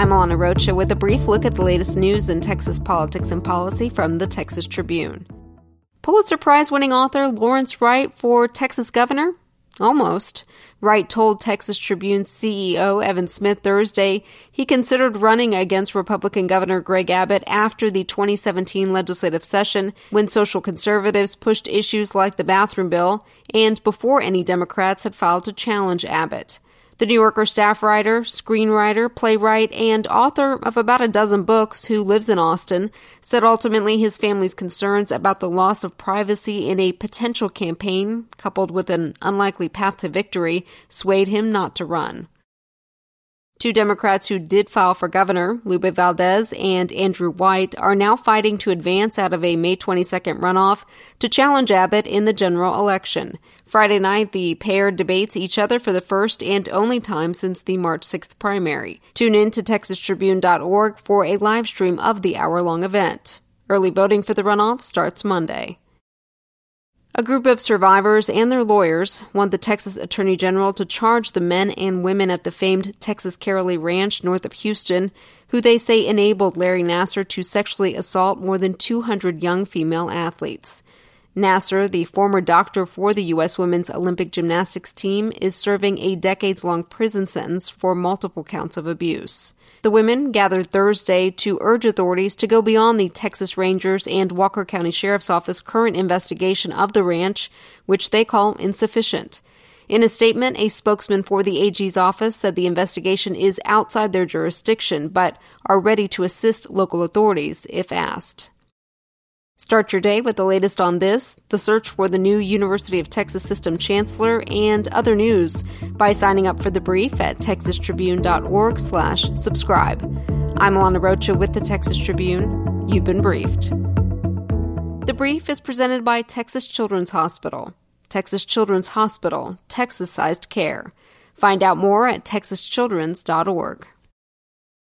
I'm Alana Rocha with a brief look at the latest news in Texas politics and policy from the Texas Tribune. Pulitzer Prize winning author Lawrence Wright for Texas governor? Almost. Wright told Texas Tribune CEO Evan Smith Thursday he considered running against Republican Governor Greg Abbott after the 2017 legislative session when social conservatives pushed issues like the bathroom bill and before any Democrats had filed to challenge Abbott. The New Yorker staff writer, screenwriter, playwright, and author of about a dozen books who lives in Austin said ultimately his family's concerns about the loss of privacy in a potential campaign, coupled with an unlikely path to victory, swayed him not to run. Two Democrats who did file for governor, Lupe Valdez and Andrew White, are now fighting to advance out of a May 22nd runoff to challenge Abbott in the general election. Friday night, the pair debates each other for the first and only time since the March 6th primary. Tune in to TexasTribune.org for a live stream of the hour long event. Early voting for the runoff starts Monday. A group of survivors and their lawyers want the Texas Attorney General to charge the men and women at the famed Texas Karolyi Ranch north of Houston, who they say enabled Larry Nassar to sexually assault more than 200 young female athletes. Nassar, the former doctor for the U.S. women's Olympic gymnastics team, is serving a decades long prison sentence for multiple counts of abuse. The women gathered Thursday to urge authorities to go beyond the Texas Rangers and Walker County Sheriff's Office current investigation of the ranch, which they call insufficient. In a statement, a spokesman for the AG's office said the investigation is outside their jurisdiction, but are ready to assist local authorities if asked. Start your day with the latest on this, the search for the new University of Texas System Chancellor, and other news by signing up for the brief at texastribune.org slash subscribe. I'm Alana Rocha with the Texas Tribune. You've been briefed. The brief is presented by Texas Children's Hospital. Texas Children's Hospital, Texas-sized care. Find out more at texaschildrens.org.